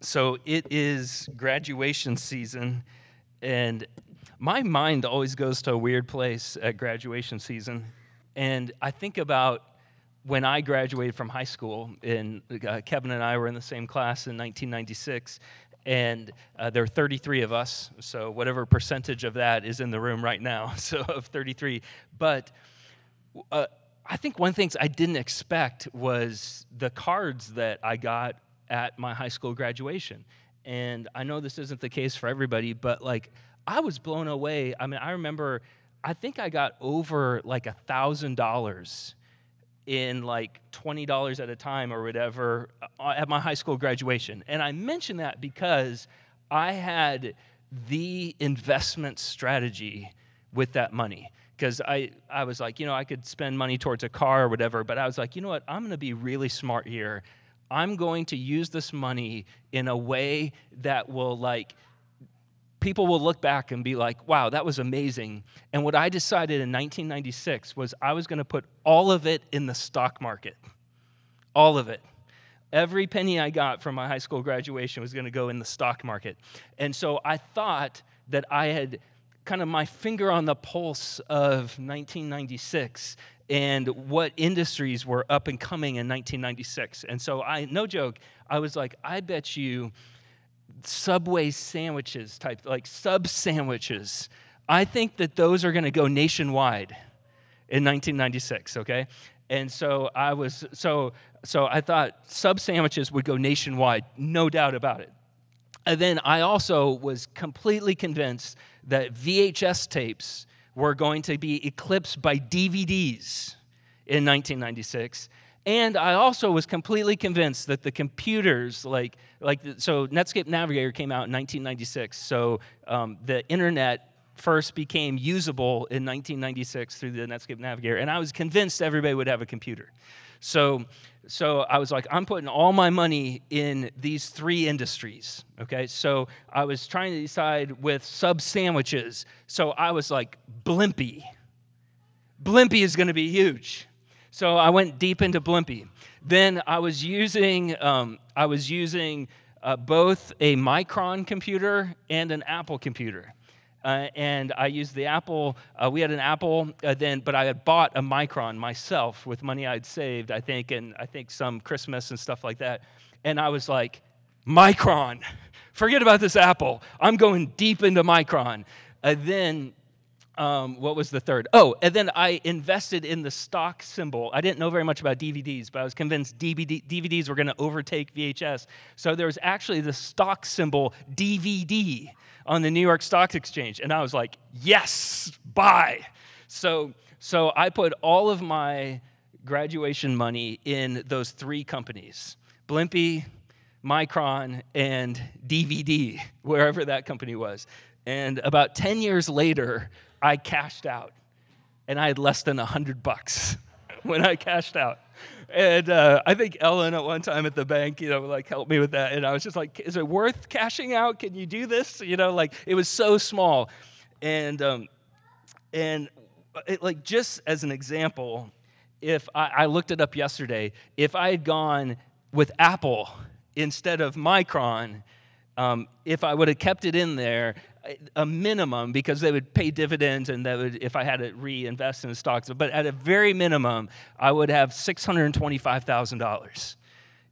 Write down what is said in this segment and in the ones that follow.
so it is graduation season, and my mind always goes to a weird place at graduation season. And I think about when I graduated from high school, and uh, Kevin and I were in the same class in 1996, and uh, there are 33 of us, so whatever percentage of that is in the room right now, so of 33. But uh, I think one thing I didn't expect was the cards that I got at my high school graduation. And I know this isn't the case for everybody, but like I was blown away. I mean, I remember, I think I got over like a thousand dollars in like $20 at a time or whatever uh, at my high school graduation. And I mention that because I had the investment strategy with that money. Because I, I was like, you know, I could spend money towards a car or whatever, but I was like, you know what, I'm gonna be really smart here. I'm going to use this money in a way that will like people will look back and be like, wow, that was amazing. And what I decided in 1996 was I was going to put all of it in the stock market. All of it. Every penny I got from my high school graduation was going to go in the stock market. And so I thought that I had kind of my finger on the pulse of 1996 and what industries were up and coming in 1996. And so I, no joke, I was like, I bet you Subway sandwiches type, like sub sandwiches. I think that those are going to go nationwide in 1996, okay? And so I was, so, so I thought sub sandwiches would go nationwide, no doubt about it. And then I also was completely convinced that VHS tapes were going to be eclipsed by DVDs in 1996. And I also was completely convinced that the computers, like, like so Netscape Navigator came out in 1996. So um, the internet first became usable in 1996 through the Netscape Navigator. And I was convinced everybody would have a computer. So, so I was like, I'm putting all my money in these three industries. Okay, so I was trying to decide with sub sandwiches. So I was like, Blimpie. Blimpie is going to be huge. So I went deep into Blimpie. Then I was using, um, I was using uh, both a Micron computer and an Apple computer. Uh, and I used the Apple. Uh, we had an Apple uh, then, but I had bought a Micron myself with money I'd saved, I think, and I think some Christmas and stuff like that. And I was like, Micron, forget about this Apple. I'm going deep into Micron. Uh, then um, what was the third? Oh, and then I invested in the stock symbol. I didn't know very much about DVDs, but I was convinced DVD, DVDs were going to overtake VHS. So there was actually the stock symbol DVD on the New York Stock Exchange. And I was like, yes, buy. So, so I put all of my graduation money in those three companies Blimpie, Micron, and DVD, wherever that company was. And about 10 years later, I cashed out, and I had less than a hundred bucks when I cashed out. And uh, I think Ellen at one time at the bank, you know, like helped me with that. And I was just like, "Is it worth cashing out? Can you do this?" You know, like it was so small, and um, and it, like just as an example, if I, I looked it up yesterday, if I had gone with Apple instead of Micron, um, if I would have kept it in there, a minimum because they would pay dividends and that would if I had to reinvest in stocks. But at a very minimum, I would have six hundred and twenty-five thousand dollars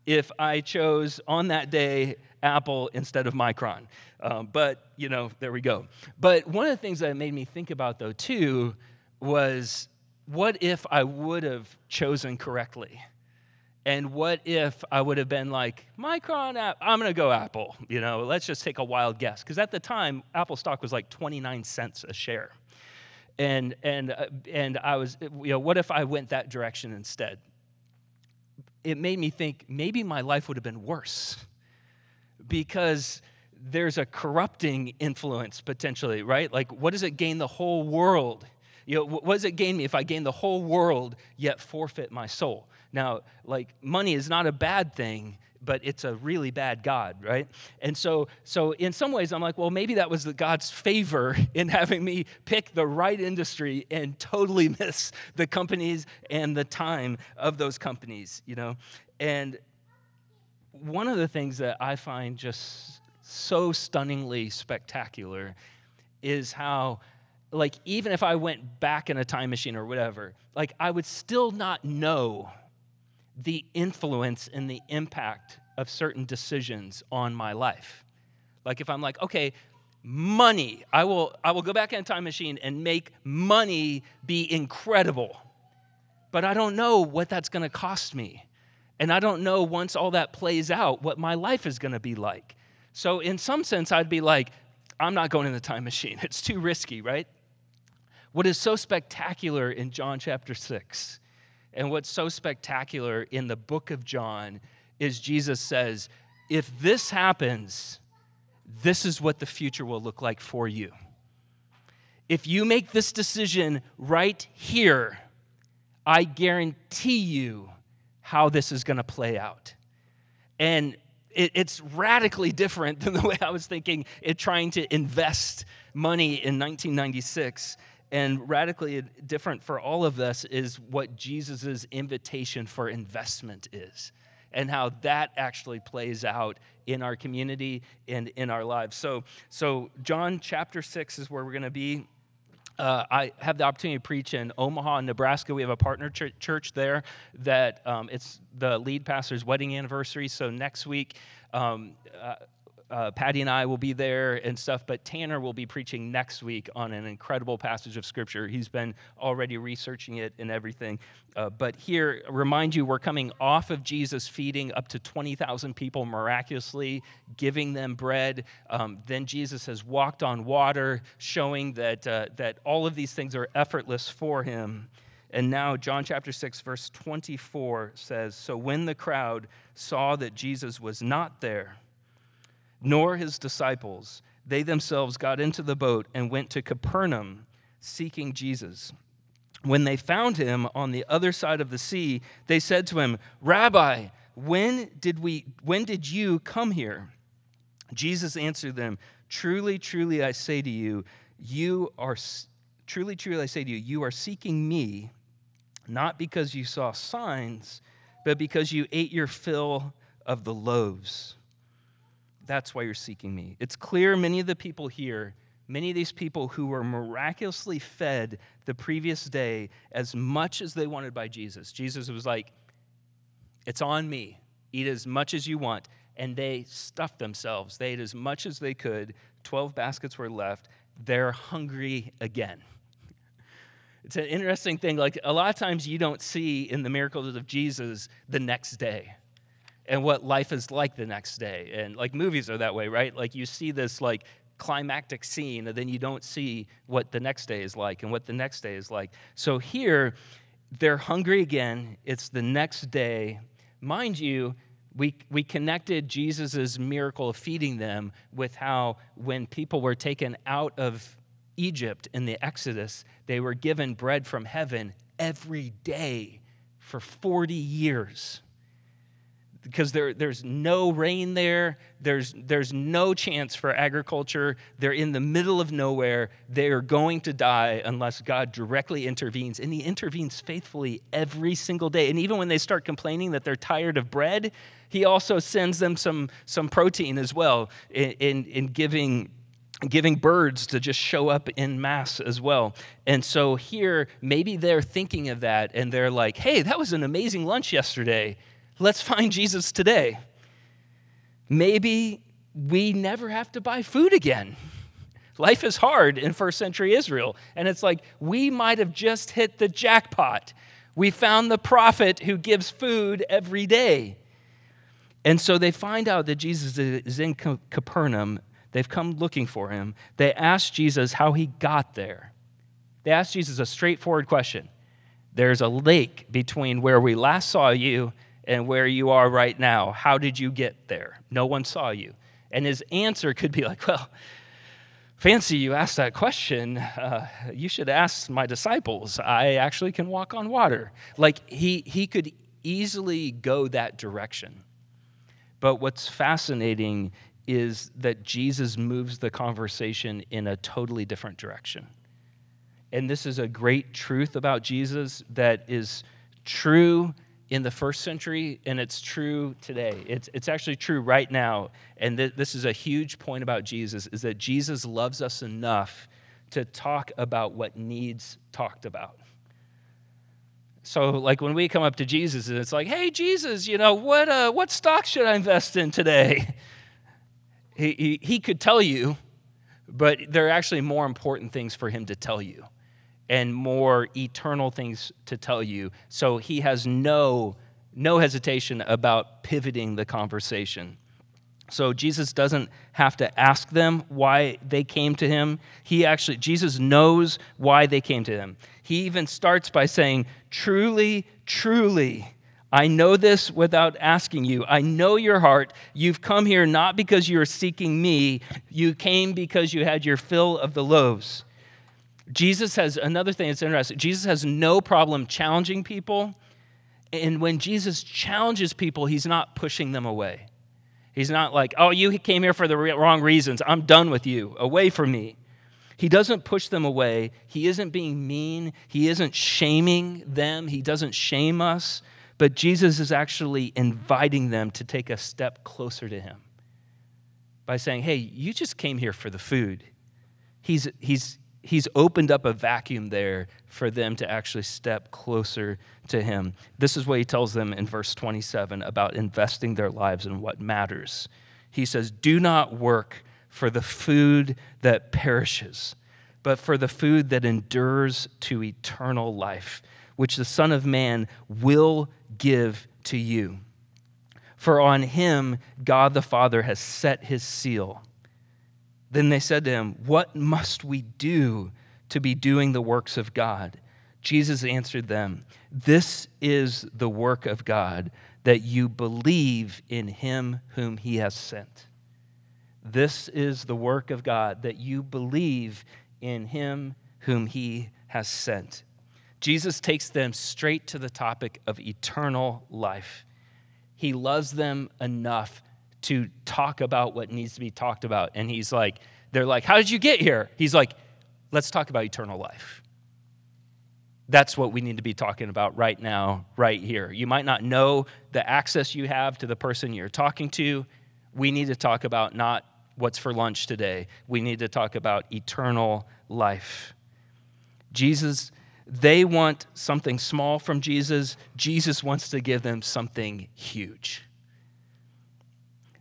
if I chose on that day Apple instead of Micron. Um, but you know, there we go. But one of the things that made me think about though too was what if I would have chosen correctly? And what if I would have been like, Micron, app, I'm going to go Apple. You know, let's just take a wild guess. Because at the time, Apple stock was like 29 cents a share. And, and, uh, and I was, you know, what if I went that direction instead? It made me think maybe my life would have been worse because there's a corrupting influence potentially, right? Like, what does it gain the whole world? You know, what does it gain me if I gain the whole world yet forfeit my soul? Now, like money is not a bad thing, but it's a really bad God, right? And so, so in some ways, I'm like, well, maybe that was God's favor in having me pick the right industry and totally miss the companies and the time of those companies, you know. And one of the things that I find just so stunningly spectacular is how like even if I went back in a time machine or whatever, like I would still not know the influence and the impact of certain decisions on my life. Like if I'm like, okay, money, I will I will go back in a time machine and make money be incredible. But I don't know what that's going to cost me. And I don't know once all that plays out what my life is going to be like. So in some sense I'd be like, I'm not going in the time machine. It's too risky, right? What is so spectacular in John chapter 6 and what's so spectacular in the book of John is Jesus says, if this happens, this is what the future will look like for you. If you make this decision right here, I guarantee you how this is going to play out. And it, it's radically different than the way I was thinking it trying to invest money in 1996 and radically different for all of us is what Jesus' invitation for investment is and how that actually plays out in our community and in our lives. So, so John chapter 6 is where we're going to be. Uh, I have the opportunity to preach in Omaha, Nebraska. We have a partner ch- church there that um, it's the lead pastor's wedding anniversary. So next week, um, uh, uh, Patty and I will be there and stuff, but Tanner will be preaching next week on an incredible passage of Scripture. He's been already researching it and everything. Uh, but here, remind you, we're coming off of Jesus feeding up to 20,000 people miraculously, giving them bread. Um, then Jesus has walked on water, showing that, uh, that all of these things are effortless for him. And now, John chapter 6, verse 24 says So when the crowd saw that Jesus was not there, nor his disciples. They themselves got into the boat and went to Capernaum seeking Jesus. When they found him on the other side of the sea, they said to him, Rabbi, when did, we, when did you come here? Jesus answered them, Truly, truly, I say to you, you are, truly, truly, I say to you, you are seeking me, not because you saw signs, but because you ate your fill of the loaves. That's why you're seeking me. It's clear many of the people here, many of these people who were miraculously fed the previous day as much as they wanted by Jesus. Jesus was like, It's on me. Eat as much as you want. And they stuffed themselves. They ate as much as they could. 12 baskets were left. They're hungry again. It's an interesting thing. Like, a lot of times you don't see in the miracles of Jesus the next day and what life is like the next day. And like movies are that way, right? Like you see this like climactic scene and then you don't see what the next day is like and what the next day is like. So here they're hungry again. It's the next day. Mind you, we, we connected Jesus' miracle of feeding them with how when people were taken out of Egypt in the Exodus, they were given bread from heaven every day for 40 years because there, there's no rain there. There's, there's no chance for agriculture. They're in the middle of nowhere. They are going to die unless God directly intervenes. And He intervenes faithfully every single day. And even when they start complaining that they're tired of bread, He also sends them some, some protein as well in, in, in giving giving birds to just show up in mass as well. And so here, maybe they're thinking of that and they're like, hey, that was an amazing lunch yesterday. Let's find Jesus today. Maybe we never have to buy food again. Life is hard in first century Israel. And it's like we might have just hit the jackpot. We found the prophet who gives food every day. And so they find out that Jesus is in Capernaum. They've come looking for him. They ask Jesus how he got there. They ask Jesus a straightforward question There's a lake between where we last saw you and where you are right now. How did you get there? No one saw you. And his answer could be like, well, fancy you asked that question. Uh, you should ask my disciples. I actually can walk on water. Like he, he could easily go that direction. But what's fascinating is that Jesus moves the conversation in a totally different direction. And this is a great truth about Jesus that is true in the first century, and it's true today. It's, it's actually true right now. And th- this is a huge point about Jesus, is that Jesus loves us enough to talk about what needs talked about. So, like when we come up to Jesus and it's like, hey, Jesus, you know, what, uh, what stock should I invest in today? He, he, he could tell you, but there are actually more important things for him to tell you and more eternal things to tell you. So he has no, no hesitation about pivoting the conversation. So Jesus doesn't have to ask them why they came to him. He actually, Jesus knows why they came to him. He even starts by saying, Truly, truly, I know this without asking you. I know your heart. You've come here not because you are seeking me, you came because you had your fill of the loaves. Jesus has another thing that's interesting. Jesus has no problem challenging people. And when Jesus challenges people, he's not pushing them away. He's not like, oh, you came here for the wrong reasons. I'm done with you. Away from me. He doesn't push them away. He isn't being mean. He isn't shaming them. He doesn't shame us. But Jesus is actually inviting them to take a step closer to him by saying, hey, you just came here for the food. He's, he's, he's opened up a vacuum there for them to actually step closer to him. This is what he tells them in verse 27 about investing their lives in what matters. He says, Do not work for the food that perishes, but for the food that endures to eternal life, which the Son of Man will give to you. For on him God the Father has set his seal. Then they said to him, What must we do to be doing the works of God? Jesus answered them, This is the work of God, that you believe in him whom he has sent. This is the work of God, that you believe in him whom he has sent. Jesus takes them straight to the topic of eternal life. He loves them enough to talk about what needs to be talked about. And he's like, they're like, How did you get here? He's like, Let's talk about eternal life. That's what we need to be talking about right now, right here. You might not know the access you have to the person you're talking to. We need to talk about not what's for lunch today, we need to talk about eternal life. Jesus, they want something small from Jesus. Jesus wants to give them something huge.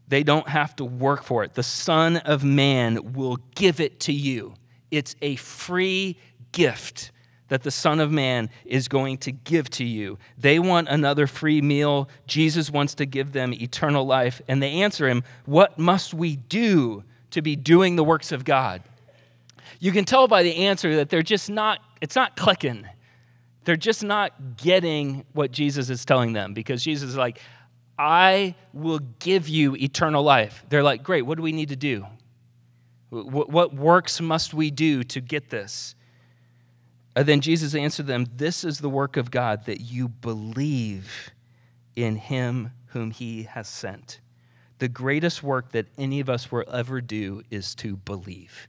They don't have to work for it. The Son of Man will give it to you. It's a free gift that the Son of Man is going to give to you. They want another free meal. Jesus wants to give them eternal life. And they answer him, What must we do to be doing the works of God? You can tell by the answer that they're just not, it's not clicking. They're just not getting what Jesus is telling them because Jesus is like, I will give you eternal life. They're like, Great, what do we need to do? What works must we do to get this? And then Jesus answered them, This is the work of God, that you believe in him whom he has sent. The greatest work that any of us will ever do is to believe.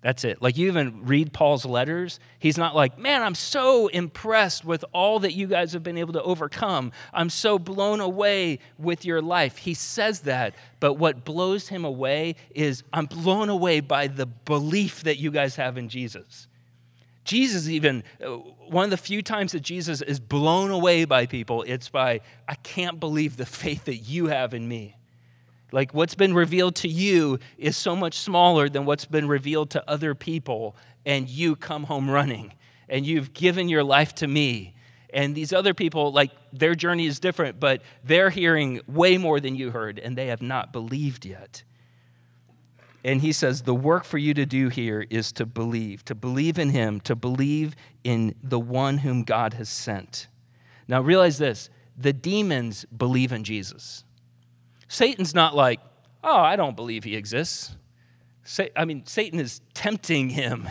That's it. Like you even read Paul's letters, he's not like, man, I'm so impressed with all that you guys have been able to overcome. I'm so blown away with your life. He says that, but what blows him away is, I'm blown away by the belief that you guys have in Jesus. Jesus, even, uh, one of the few times that Jesus is blown away by people, it's by, I can't believe the faith that you have in me. Like what's been revealed to you is so much smaller than what's been revealed to other people, and you come home running, and you've given your life to me. And these other people, like their journey is different, but they're hearing way more than you heard, and they have not believed yet. And he says, The work for you to do here is to believe, to believe in him, to believe in the one whom God has sent. Now, realize this the demons believe in Jesus. Satan's not like, oh, I don't believe he exists. I mean, Satan is tempting him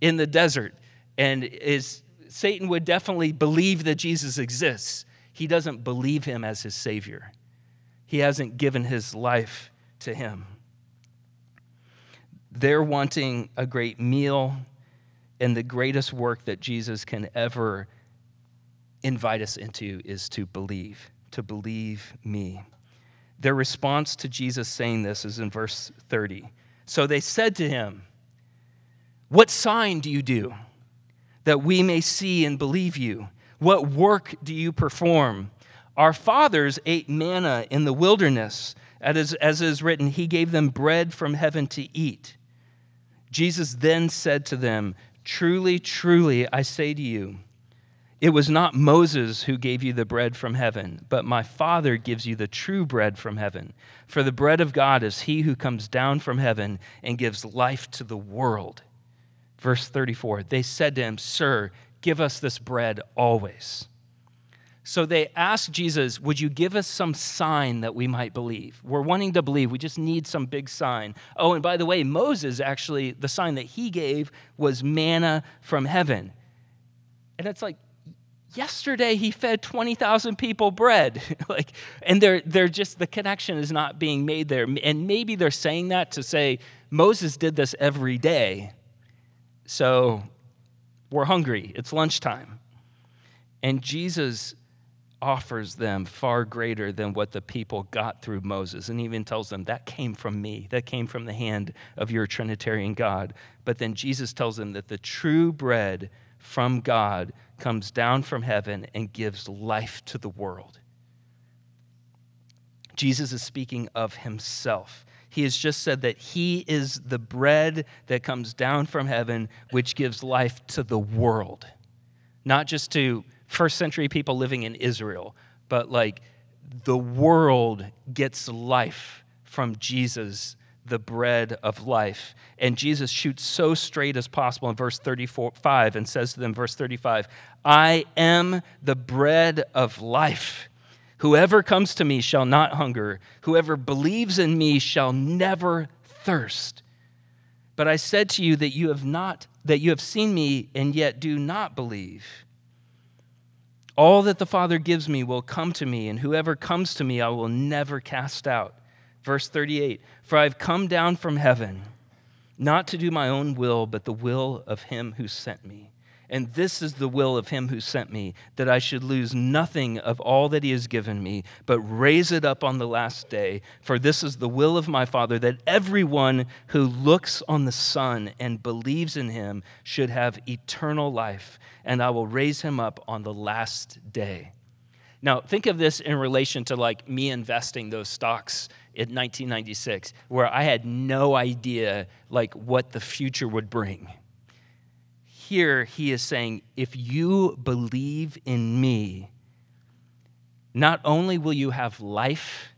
in the desert, and is Satan would definitely believe that Jesus exists. He doesn't believe him as his Savior. He hasn't given his life to him. They're wanting a great meal and the greatest work that Jesus can ever invite us into is to believe, to believe me. Their response to Jesus saying this is in verse 30. So they said to him, What sign do you do that we may see and believe you? What work do you perform? Our fathers ate manna in the wilderness. As, as is written, he gave them bread from heaven to eat. Jesus then said to them, Truly, truly, I say to you, it was not Moses who gave you the bread from heaven, but my Father gives you the true bread from heaven. For the bread of God is he who comes down from heaven and gives life to the world. Verse 34 They said to him, Sir, give us this bread always. So they asked Jesus, Would you give us some sign that we might believe? We're wanting to believe. We just need some big sign. Oh, and by the way, Moses actually, the sign that he gave was manna from heaven. And it's like, yesterday he fed 20,000 people bread. like, and they're, they're just, the connection is not being made there. And maybe they're saying that to say, Moses did this every day. So we're hungry. It's lunchtime. And Jesus offers them far greater than what the people got through Moses, and even tells them, That came from me. That came from the hand of your Trinitarian God. But then Jesus tells them that the true bread from God comes down from heaven and gives life to the world. Jesus is speaking of himself. He has just said that he is the bread that comes down from heaven, which gives life to the world, not just to first century people living in Israel, but like the world gets life from Jesus, the bread of life. And Jesus shoots so straight as possible in verse 35 and says to them, verse 35, I am the bread of life. Whoever comes to me shall not hunger. Whoever believes in me shall never thirst. But I said to you that you have not that you have seen me and yet do not believe. All that the Father gives me will come to me, and whoever comes to me I will never cast out. Verse 38 For I have come down from heaven, not to do my own will, but the will of him who sent me. And this is the will of him who sent me, that I should lose nothing of all that he has given me, but raise it up on the last day. For this is the will of my Father, that everyone who looks on the Son and believes in him should have eternal life, and I will raise him up on the last day. Now, think of this in relation to like me investing those stocks in 1996, where I had no idea like what the future would bring. Here he is saying, if you believe in me, not only will you have life,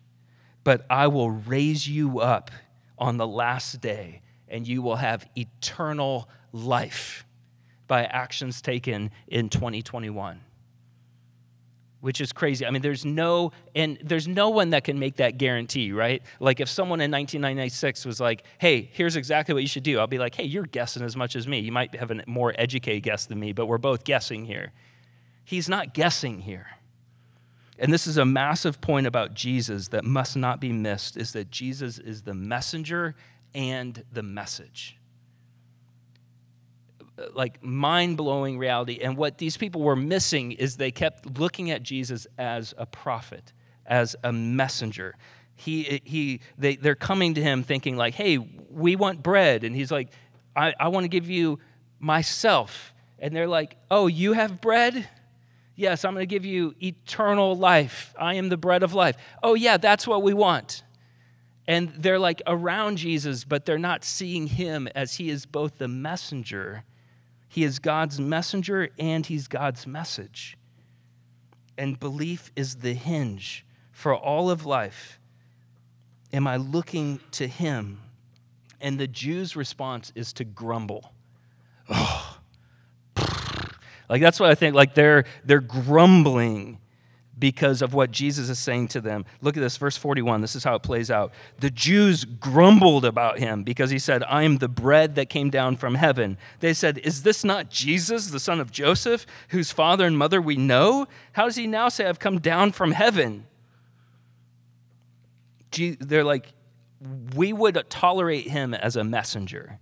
but I will raise you up on the last day, and you will have eternal life by actions taken in 2021 which is crazy. I mean, there's no and there's no one that can make that guarantee, right? Like if someone in 1996 was like, "Hey, here's exactly what you should do," I'll be like, "Hey, you're guessing as much as me. You might have a more educated guess than me, but we're both guessing here." He's not guessing here. And this is a massive point about Jesus that must not be missed is that Jesus is the messenger and the message like mind blowing reality. And what these people were missing is they kept looking at Jesus as a prophet, as a messenger. He, he, they, they're coming to him thinking, like, hey, we want bread. And he's like, I, I want to give you myself. And they're like, oh, you have bread? Yes, I'm going to give you eternal life. I am the bread of life. Oh, yeah, that's what we want. And they're like around Jesus, but they're not seeing him as he is both the messenger he is God's messenger and he's God's message. And belief is the hinge for all of life. Am I looking to him? And the Jews' response is to grumble. Oh. Like that's what I think. Like they're they're grumbling because of what Jesus is saying to them. Look at this, verse 41. This is how it plays out. The Jews grumbled about him because he said, I am the bread that came down from heaven. They said, Is this not Jesus, the son of Joseph, whose father and mother we know? How does he now say, I've come down from heaven? They're like, We would tolerate him as a messenger,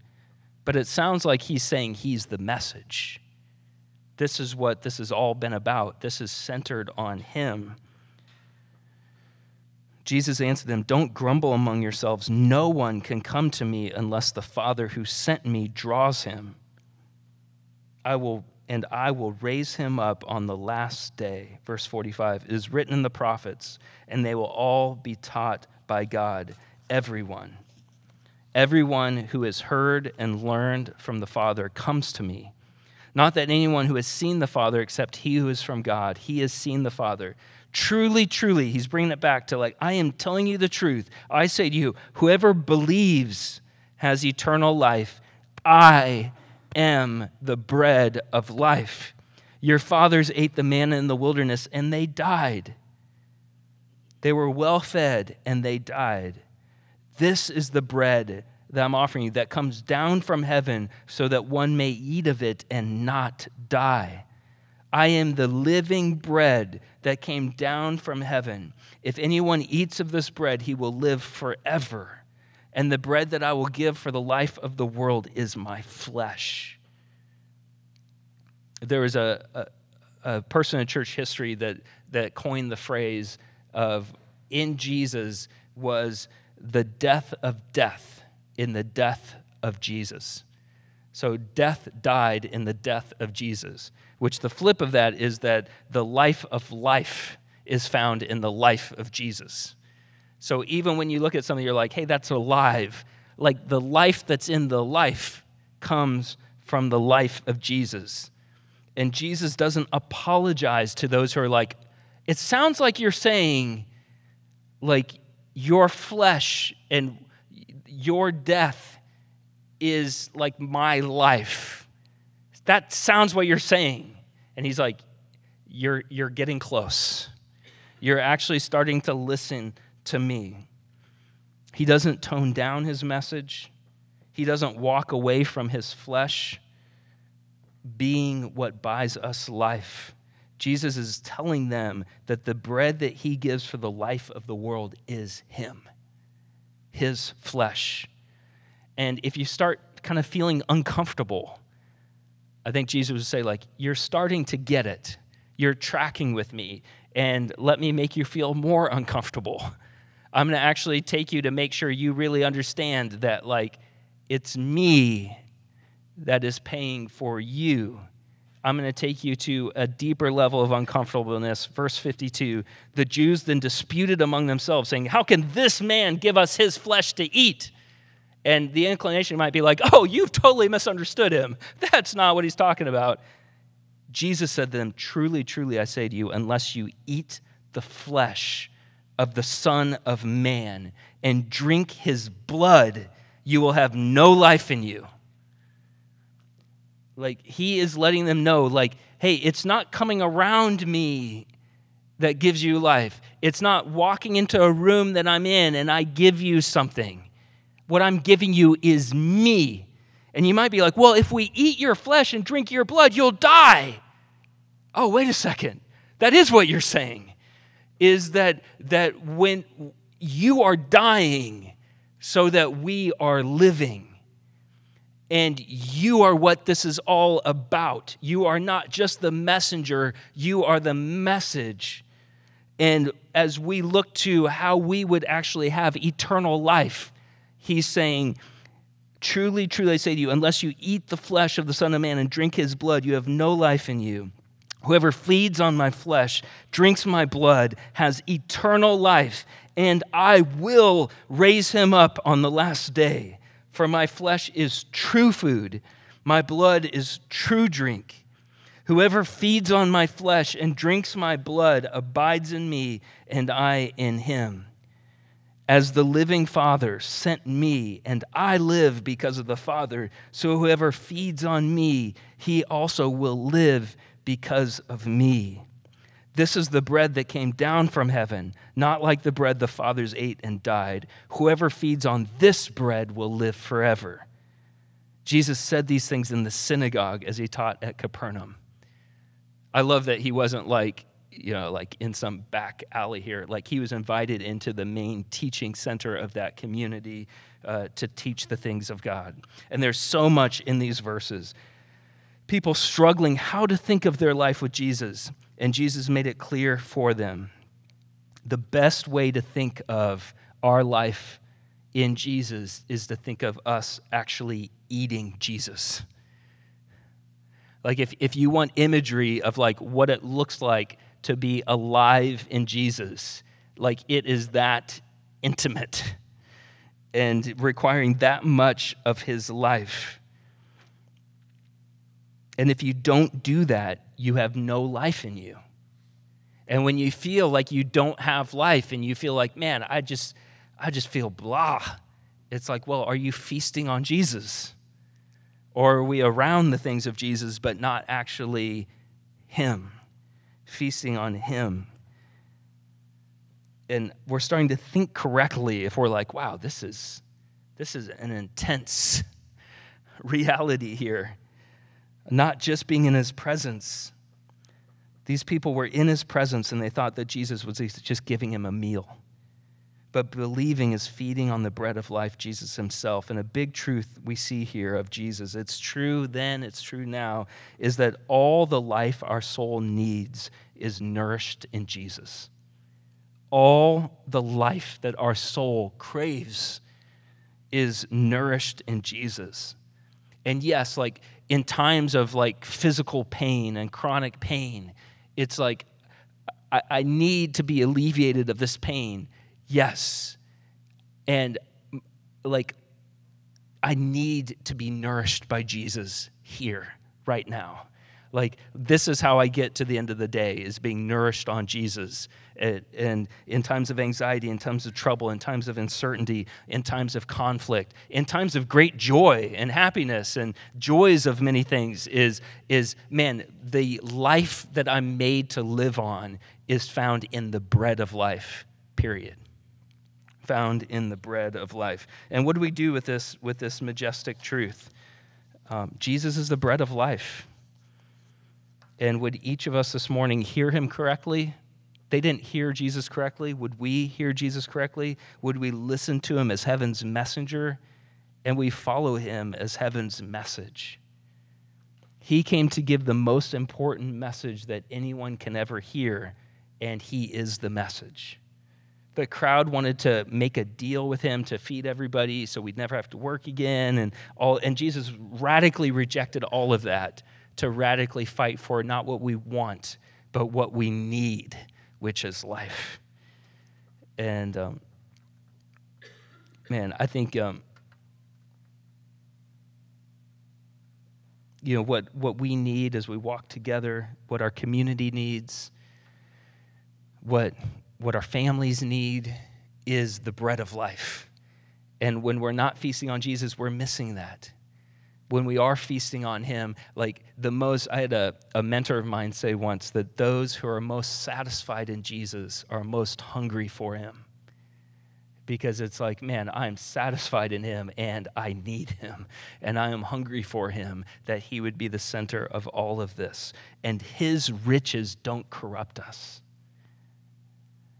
but it sounds like he's saying he's the message. This is what this has all been about. This is centered on Him. Jesus answered them, Don't grumble among yourselves. No one can come to me unless the Father who sent me draws him. I will, and I will raise him up on the last day. Verse 45 it is written in the prophets, and they will all be taught by God, everyone. Everyone who has heard and learned from the Father comes to me. Not that anyone who has seen the Father except he who is from God, he has seen the Father. Truly, truly, he's bringing it back to like, I am telling you the truth. I say to you, whoever believes has eternal life. I am the bread of life. Your fathers ate the manna in the wilderness and they died. They were well fed and they died. This is the bread that I'm offering you that comes down from heaven so that one may eat of it and not die. I am the living bread that came down from heaven. If anyone eats of this bread, he will live forever. And the bread that I will give for the life of the world is my flesh. There was a, a, a person in church history that, that coined the phrase of in Jesus was the death of death in the death of Jesus. So death died in the death of Jesus, which the flip of that is that the life of life is found in the life of Jesus. So even when you look at something, you're like, hey, that's alive. Like the life that's in the life comes from the life of Jesus. And Jesus doesn't apologize to those who are like, it sounds like you're saying, like, your flesh and your death is like my life. That sounds what you're saying. And he's like, You're, you're getting close. You're actually starting to listen to me. He doesn't tone down his message, he doesn't walk away from his flesh being what buys us life. Jesus is telling them that the bread that he gives for the life of the world is him, his flesh. And if you start kind of feeling uncomfortable, I think Jesus would say, like, you're starting to get it. You're tracking with me, and let me make you feel more uncomfortable. I'm going to actually take you to make sure you really understand that, like, it's me that is paying for you. I'm going to take you to a deeper level of uncomfortableness. Verse 52 The Jews then disputed among themselves, saying, How can this man give us his flesh to eat? And the inclination might be like, oh, you've totally misunderstood him. That's not what he's talking about. Jesus said to them, Truly, truly, I say to you, unless you eat the flesh of the Son of Man and drink his blood, you will have no life in you. Like, he is letting them know, like, hey, it's not coming around me that gives you life. It's not walking into a room that I'm in and I give you something. What I'm giving you is me. And you might be like, well, if we eat your flesh and drink your blood, you'll die. Oh, wait a second. That is what you're saying. Is that that when you are dying so that we are living. And you are what this is all about. You are not just the messenger, you are the message. And as we look to how we would actually have eternal life, he's saying, Truly, truly, I say to you, unless you eat the flesh of the Son of Man and drink his blood, you have no life in you. Whoever feeds on my flesh, drinks my blood, has eternal life, and I will raise him up on the last day. For my flesh is true food, my blood is true drink. Whoever feeds on my flesh and drinks my blood abides in me, and I in him as the living Father sent me, and I live because of the Father. So whoever feeds on me, he also will live because of me. This is the bread that came down from heaven, not like the bread the fathers ate and died. Whoever feeds on this bread will live forever. Jesus said these things in the synagogue as he taught at Capernaum. I love that he wasn't like, you know, like in some back alley here. Like he was invited into the main teaching center of that community uh, to teach the things of God. And there's so much in these verses. people struggling how to think of their life with Jesus, and Jesus made it clear for them. The best way to think of our life in Jesus is to think of us actually eating Jesus. Like if, if you want imagery of like what it looks like to be alive in Jesus, like it is that intimate and requiring that much of his life. And if you don't do that, you have no life in you. And when you feel like you don't have life and you feel like, man, I just I just feel blah. It's like, well, are you feasting on Jesus? Or are we around the things of Jesus but not actually him? Feasting on him and we're starting to think correctly if we're like, wow, this is this is an intense reality here. Not just being in his presence. These people were in his presence and they thought that Jesus was just giving him a meal. But believing is feeding on the bread of life, Jesus himself. And a big truth we see here of Jesus, it's true then, it's true now, is that all the life our soul needs is nourished in Jesus all the life that our soul craves is nourished in Jesus. And yes, like in times of like physical pain and chronic pain, it's like I, I need to be alleviated of this pain. Yes. And like I need to be nourished by Jesus here, right now. Like this is how I get to the end of the day is being nourished on Jesus and in times of anxiety, in times of trouble, in times of uncertainty, in times of conflict, in times of great joy and happiness and joys of many things, is, is man, the life that I'm made to live on is found in the bread of life, period. Found in the bread of life. And what do we do with this, with this majestic truth? Um, Jesus is the bread of life. And would each of us this morning hear him correctly? they didn't hear Jesus correctly, would we hear Jesus correctly? Would we listen to him as heaven's messenger? And we follow him as heaven's message. He came to give the most important message that anyone can ever hear, and he is the message. The crowd wanted to make a deal with him to feed everybody so we'd never have to work again and all and Jesus radically rejected all of that to radically fight for not what we want, but what we need which is life. And um, man, I think um, you know what what we need as we walk together, what our community needs, what what our families need is the bread of life. And when we're not feasting on Jesus, we're missing that when we are feasting on him like the most i had a, a mentor of mine say once that those who are most satisfied in jesus are most hungry for him. Because it's like man i'm satisfied in him and i need him. And i am hungry for him that he would be the center of all of this. And his riches don't corrupt us.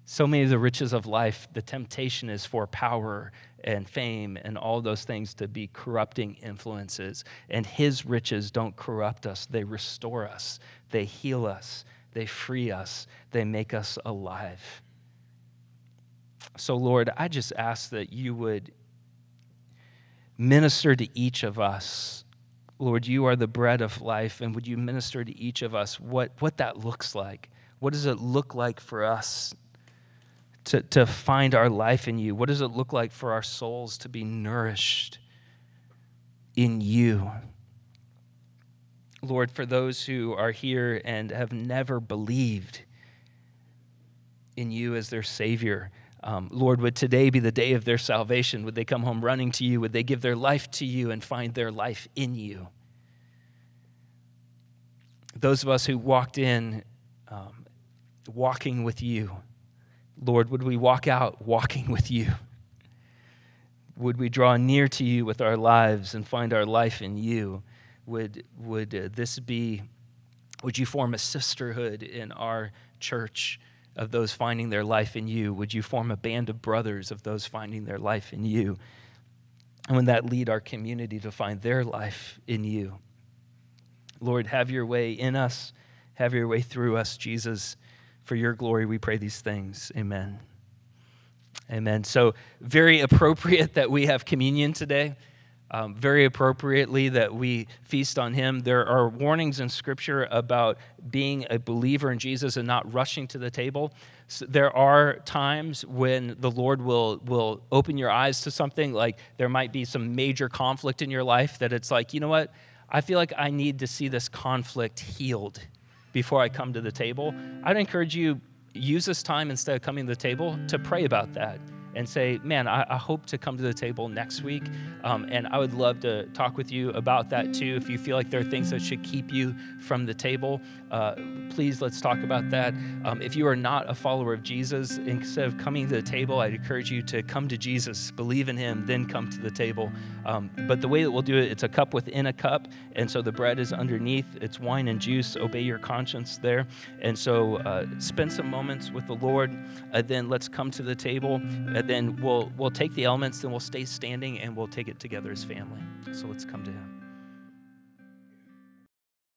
So many of the riches of life the temptation is for power and fame and all those things to be corrupting influences. And His riches don't corrupt us, they restore us, they heal us, they free us, they make us alive. So, Lord, I just ask that you would minister to each of us. Lord, you are the bread of life, and would you minister to each of us what, what that looks like? What does it look like for us to, to find our life in you? What does it look like for our souls to be nourished in you? Lord, for those who are here and have never believed in you as their Savior, um, Lord, would today be the day of their salvation? Would they come home running to you? Would they give their life to you and find their life in you? Those of us who walked in um, walking with you, Lord, would we walk out walking with you? Would we draw near to you with our lives and find our life in you? Would, would uh, this be, would you form a sisterhood in our church of those finding their life in you? Would you form a band of brothers of those finding their life in you? And would that lead our community to find their life in you? Lord, have your way in us, have your way through us, Jesus. For your glory, we pray these things. Amen. Amen. So, very appropriate that we have communion today. Um, very appropriately that we feast on him. There are warnings in scripture about being a believer in Jesus and not rushing to the table. So there are times when the Lord will, will open your eyes to something, like there might be some major conflict in your life that it's like, you know what? I feel like I need to see this conflict healed before I come to the table. I'd encourage you use this time instead of coming to the table to pray about that and say, man, I, I, hope to come to the table next week. Um, and I would love to talk with you about that too. If you feel like there are things that should keep you from the table, uh, please let's talk about that. Um, if you are not a follower of Jesus, instead of coming to the table, I'd encourage you to come to Jesus, believe in Him, then come to the table. Um, but the way that we'll do it, it's a cup within a cup. And so the bread is underneath, it's wine and juice. Obey your conscience there. And so uh, spend some moments with the Lord. Uh, then let's come to the table And then we'll we'll take the elements, then we'll stay standing and we'll take it together as family. So let's come to him.